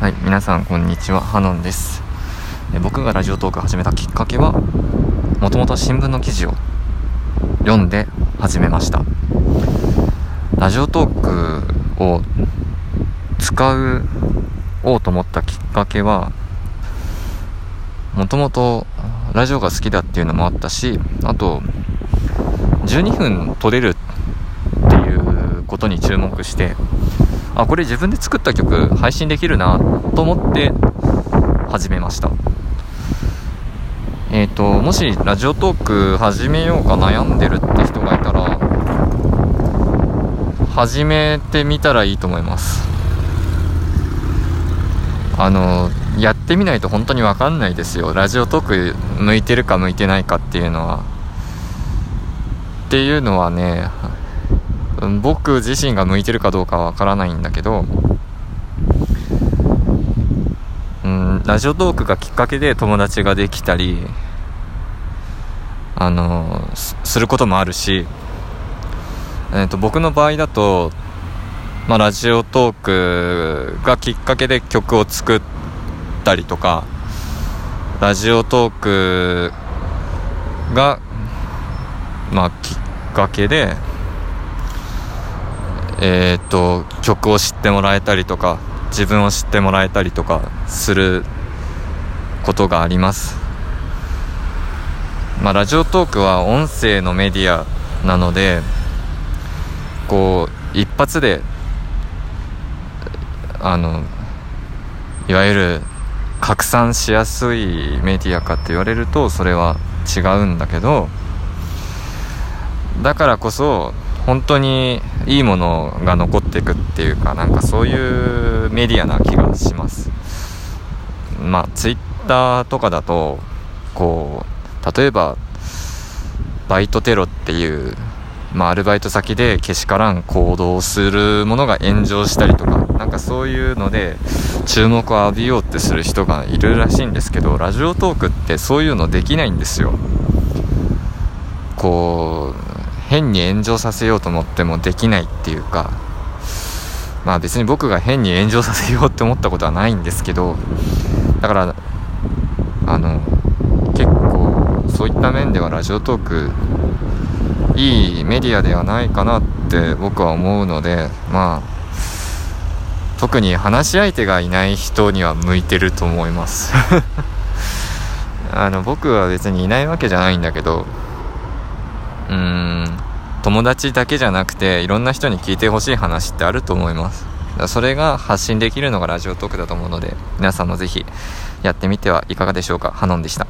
はい皆さんこんにちは。ハノンです。僕がラジオトーク始めたきっかけはもともと新聞の記事を読んで始めました。ラジオトークを使うおうと思ったきっかけはもともとラジオが好きだっていうのもあったしあと12分撮れるっていうことに注目してあこれ自分で作った曲配信できるなと思って始めました。えっ、ー、ともしラジオトーク始めようか悩んでるって人がいたら始めてみたらいいと思います。あのやってみないと本当に分かんないですよ。ラジオトーク向いてるか向いてないかっていうのは。っていうのはね僕自身が向いてるかどうかはわからないんだけどうんラジオトークがきっかけで友達ができたりあのすることもあるし、えーと、僕の場合だと、まあ、ラジオトークがきっかけで曲を作ったりとかラジオトークが、まあ、きっかけでえー、っと曲を知ってもらえたりとか自分を知ってもらえたりとかすることがあります。まあラジオトークは音声のメディアなのでこう一発であのいわゆる拡散しやすいメディアかって言われるとそれは違うんだけどだからこそ本当にいいものが残っていくっていうかなんかそういうメディアな気がします。まあツイッターとかだとこう例えばバイトテロっていうまあ、アルバイト先でけしからん行動するものが炎上したりとかなんかそういうので注目を浴びようってする人がいるらしいんですけどラジオトークってそういうのできないんですよ。こう変に炎上させようと思ってもできないっていうかまあ別に僕が変に炎上させようって思ったことはないんですけどだからあの結構そういった面ではラジオトークいいメディアではないかなって僕は思うのでまあ特に話し相手がいない人には向いてると思います。あの僕は別にいないわけじゃないんだけどうーん。友達だけじゃなくていろんな人に聞いてほしい話ってあると思います。それが発信できるのがラジオトークだと思うので皆さんもぜひやってみてはいかがでしょうか。ハノンでした。